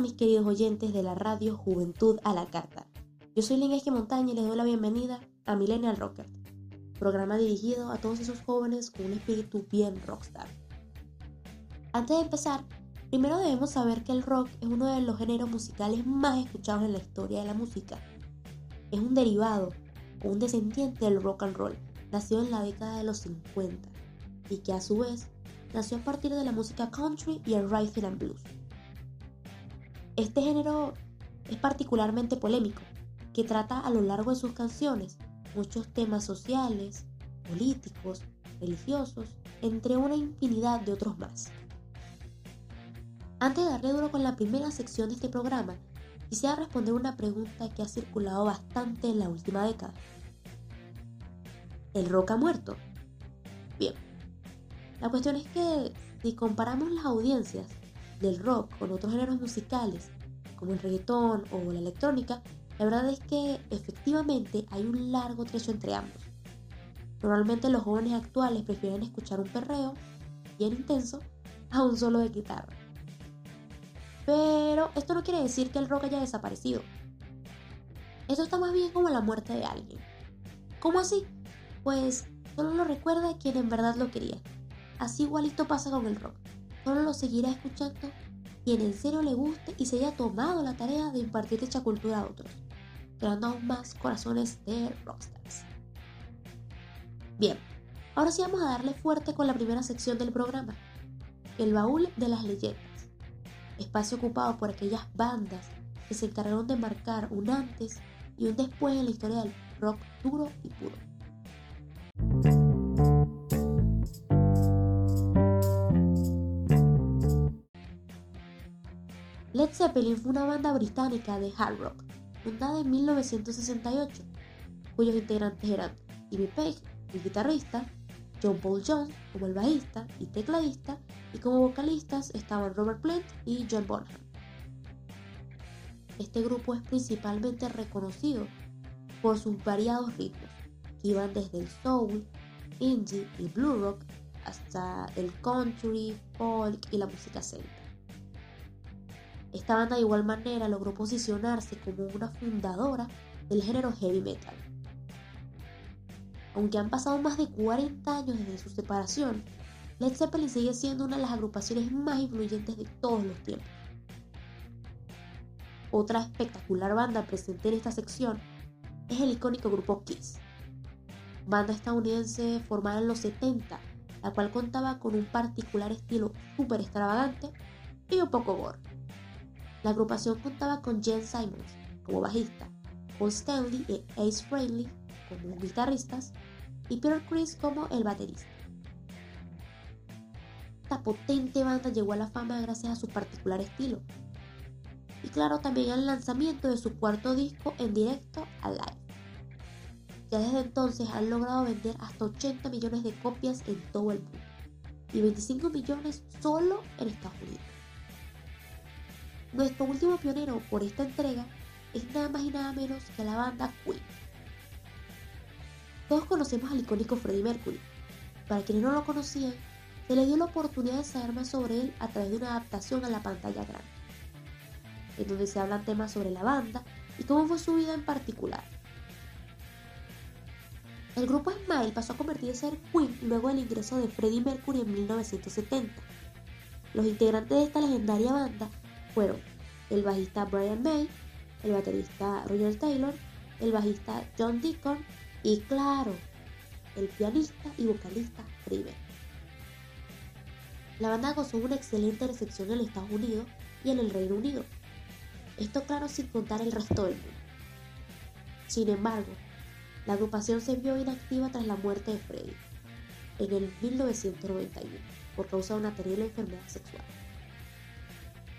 mis queridos oyentes de la radio Juventud a la Carta? Yo soy Esque Montaña y les doy la bienvenida a Millennial Rocker, programa dirigido a todos esos jóvenes con un espíritu bien rockstar. Antes de empezar, primero debemos saber que el rock es uno de los géneros musicales más escuchados en la historia de la música. Es un derivado o un descendiente del rock and roll, nacido en la década de los 50 y que a su vez nació a partir de la música country y el rhythm and blues. Este género es particularmente polémico, que trata a lo largo de sus canciones muchos temas sociales, políticos, religiosos, entre una infinidad de otros más. Antes de darle duro con la primera sección de este programa, quisiera responder una pregunta que ha circulado bastante en la última década. ¿El rock ha muerto? Bien, la cuestión es que si comparamos las audiencias del rock con otros géneros musicales, como el reggaetón o la electrónica, la verdad es que efectivamente hay un largo trecho entre ambos. Normalmente los jóvenes actuales prefieren escuchar un perreo bien intenso a un solo de guitarra. Pero esto no quiere decir que el rock haya desaparecido. Eso está más bien como la muerte de alguien. ¿Cómo así? Pues solo lo recuerda quien en verdad lo quería. Así igualito pasa con el rock. Solo lo seguirá escuchando quien en serio le guste y se haya tomado la tarea de impartir dicha cultura a otros, creando aún más corazones de rockstars. Bien, ahora sí vamos a darle fuerte con la primera sección del programa, el baúl de las leyendas, espacio ocupado por aquellas bandas que se encargaron de marcar un antes y un después en la historia del rock duro y puro. Zeppelin fue una banda británica de hard rock, fundada en 1968, cuyos integrantes eran Jimmy Page, el guitarrista, John Paul Jones como el bajista y tecladista, y como vocalistas estaban Robert Plant y John Bonham. Este grupo es principalmente reconocido por sus variados ritmos, que iban desde el soul, indie y blue rock hasta el country, folk y la música celta. Esta banda de igual manera logró posicionarse como una fundadora del género heavy metal. Aunque han pasado más de 40 años desde su separación, Led Zeppelin sigue siendo una de las agrupaciones más influyentes de todos los tiempos. Otra espectacular banda presente en esta sección es el icónico grupo Kiss, banda estadounidense formada en los 70, la cual contaba con un particular estilo súper extravagante y un poco gore. La agrupación contaba con Jen Simons como bajista, Paul Stanley y Ace Frehley como guitarristas y Peter Chris como el baterista. Esta potente banda llegó a la fama gracias a su particular estilo y claro también al lanzamiento de su cuarto disco en directo a live. Ya desde entonces han logrado vender hasta 80 millones de copias en todo el mundo y 25 millones solo en Estados Unidos. Nuestro último pionero por esta entrega es nada más y nada menos que la banda Queen. Todos conocemos al icónico Freddie Mercury. Para quienes no lo conocían, se le dio la oportunidad de saber más sobre él a través de una adaptación a la pantalla grande, en donde se hablan temas sobre la banda y cómo fue su vida en particular. El grupo Smile pasó a convertirse en Queen luego del ingreso de Freddie Mercury en 1970. Los integrantes de esta legendaria banda fueron el bajista Brian May, el baterista Roger Taylor, el bajista John Deacon y claro, el pianista y vocalista Freddie La banda gozó una excelente recepción en Estados Unidos y en el Reino Unido. Esto claro sin contar el resto del mundo. Sin embargo, la agrupación se vio inactiva tras la muerte de Freddie en el 1991 por causa de una terrible enfermedad sexual.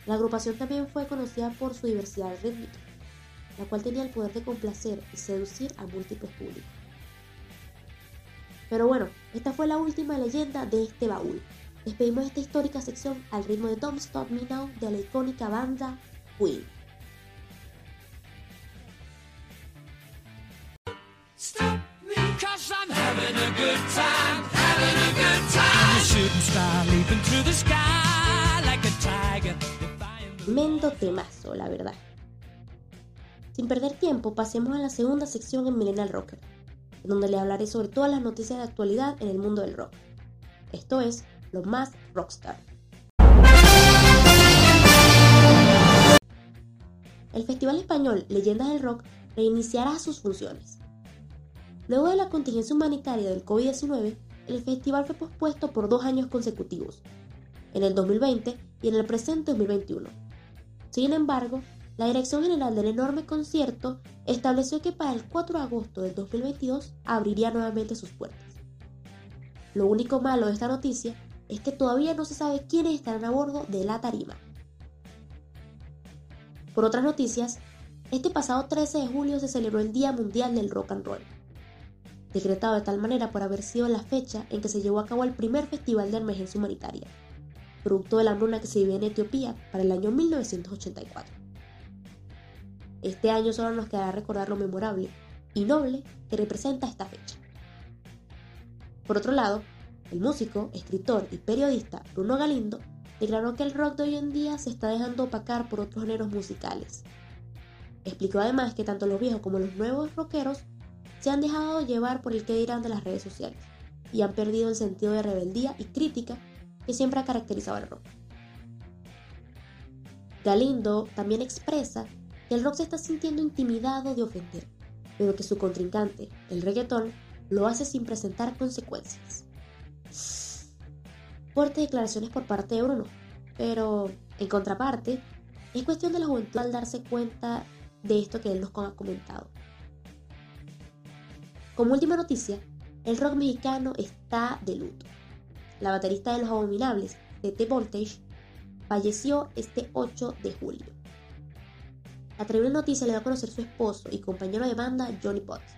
La agrupación también fue conocida por su diversidad rítmica, la cual tenía el poder de complacer y seducir a múltiples públicos. Pero bueno, esta fue la última leyenda de este baúl. Despedimos esta histórica sección al ritmo de Don't Stop Me Now de la icónica banda Queen. Tremendo temazo, la verdad. Sin perder tiempo, pasemos a la segunda sección en Millennial Rocker, donde le hablaré sobre todas las noticias de actualidad en el mundo del rock. Esto es lo más rockstar. El Festival Español Leyendas del Rock reiniciará sus funciones. Luego de la contingencia humanitaria del COVID-19, el festival fue pospuesto por dos años consecutivos, en el 2020 y en el presente 2021. Sin embargo, la Dirección General del enorme concierto estableció que para el 4 de agosto del 2022 abriría nuevamente sus puertas. Lo único malo de esta noticia es que todavía no se sabe quiénes estarán a bordo de la tarima. Por otras noticias, este pasado 13 de julio se celebró el Día Mundial del Rock and Roll, decretado de tal manera por haber sido la fecha en que se llevó a cabo el primer festival de emergencia humanitaria, producto de la hambruna que se vivía en Etiopía para el año 1984. Este año solo nos quedará recordar lo memorable y noble que representa esta fecha. Por otro lado, el músico, escritor y periodista Bruno Galindo declaró que el rock de hoy en día se está dejando opacar por otros géneros musicales. Explicó además que tanto los viejos como los nuevos rockeros se han dejado llevar por el que dirán de las redes sociales y han perdido el sentido de rebeldía y crítica que siempre ha caracterizado al rock. Galindo también expresa que el rock se está sintiendo intimidado de ofender, pero que su contrincante, el reggaetón, lo hace sin presentar consecuencias. Fuertes declaraciones por parte de Bruno, pero en contraparte, es cuestión de la juventud al darse cuenta de esto que él nos ha comentado. Como última noticia, el rock mexicano está de luto. La baterista de Los Abominables, T Voltage, falleció este 8 de julio. La terrible noticia le dio a conocer su esposo y compañero de banda Johnny Potts,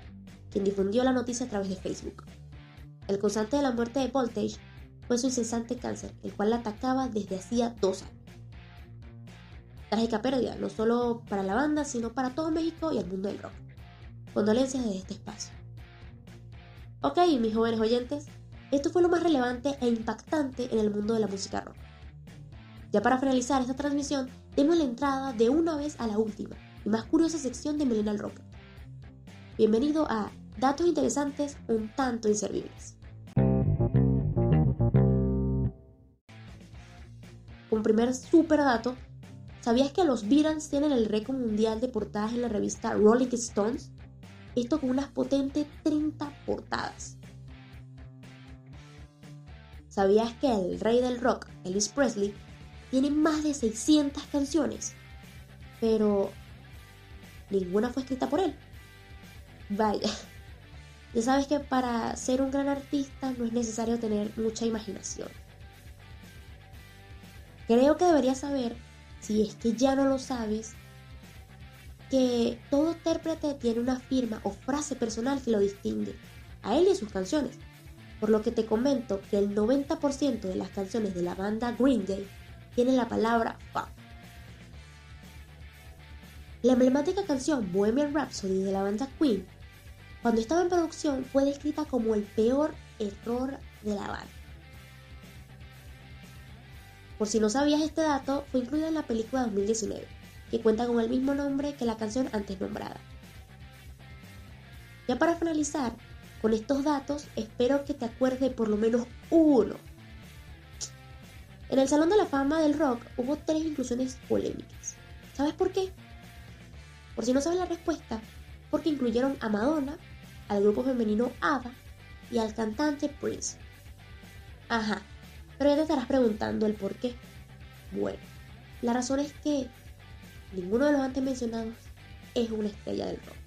quien difundió la noticia a través de Facebook. El causante de la muerte de Voltage fue su incesante cáncer, el cual la atacaba desde hacía dos años. Trágica pérdida, no solo para la banda, sino para todo México y el mundo del rock. Condolencias desde este espacio. Ok, mis jóvenes oyentes, esto fue lo más relevante e impactante en el mundo de la música rock. Ya para finalizar esta transmisión, demos la entrada de una vez a la última y más curiosa sección de Millennial Rock. Bienvenido a Datos Interesantes un tanto inservibles. Como primer super dato, ¿sabías que los Beatles tienen el récord mundial de portadas en la revista Rolling Stones? Esto con unas potentes 30 portadas. ¿Sabías que el rey del rock, Elvis Presley, tiene más de 600 canciones? Pero ninguna fue escrita por él. Vaya, ya sabes que para ser un gran artista no es necesario tener mucha imaginación. Creo que deberías saber, si es que ya no lo sabes, que todo intérprete tiene una firma o frase personal que lo distingue a él y a sus canciones. Por lo que te comento que el 90% de las canciones de la banda Green Day tienen la palabra fuck. La emblemática canción Bohemian Rhapsody de la banda Queen cuando estaba en producción fue descrita como el peor error de la banda. Por si no sabías este dato, fue incluido en la película 2019, que cuenta con el mismo nombre que la canción antes nombrada. Ya para finalizar, con estos datos espero que te acuerdes por lo menos uno. En el Salón de la Fama del Rock hubo tres inclusiones polémicas. ¿Sabes por qué? Por si no sabes la respuesta, porque incluyeron a Madonna, al grupo femenino ABBA y al cantante Prince. Ajá, pero ya te estarás preguntando el por qué. Bueno, la razón es que ninguno de los antes mencionados es una estrella del rock.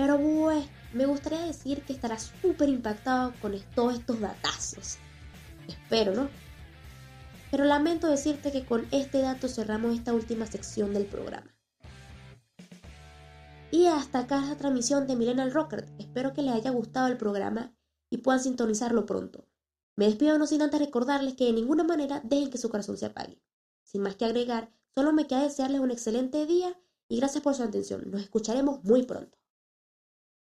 Pero bueno, me gustaría decir que estarás súper impactado con todos estos datazos. Espero, ¿no? Pero lamento decirte que con este dato cerramos esta última sección del programa. Y hasta acá la transmisión de Millennial Rocker. Espero que les haya gustado el programa y puedan sintonizarlo pronto. Me despido no sin antes recordarles que de ninguna manera dejen que su corazón se apague. Sin más que agregar, solo me queda desearles un excelente día y gracias por su atención. Nos escucharemos muy pronto.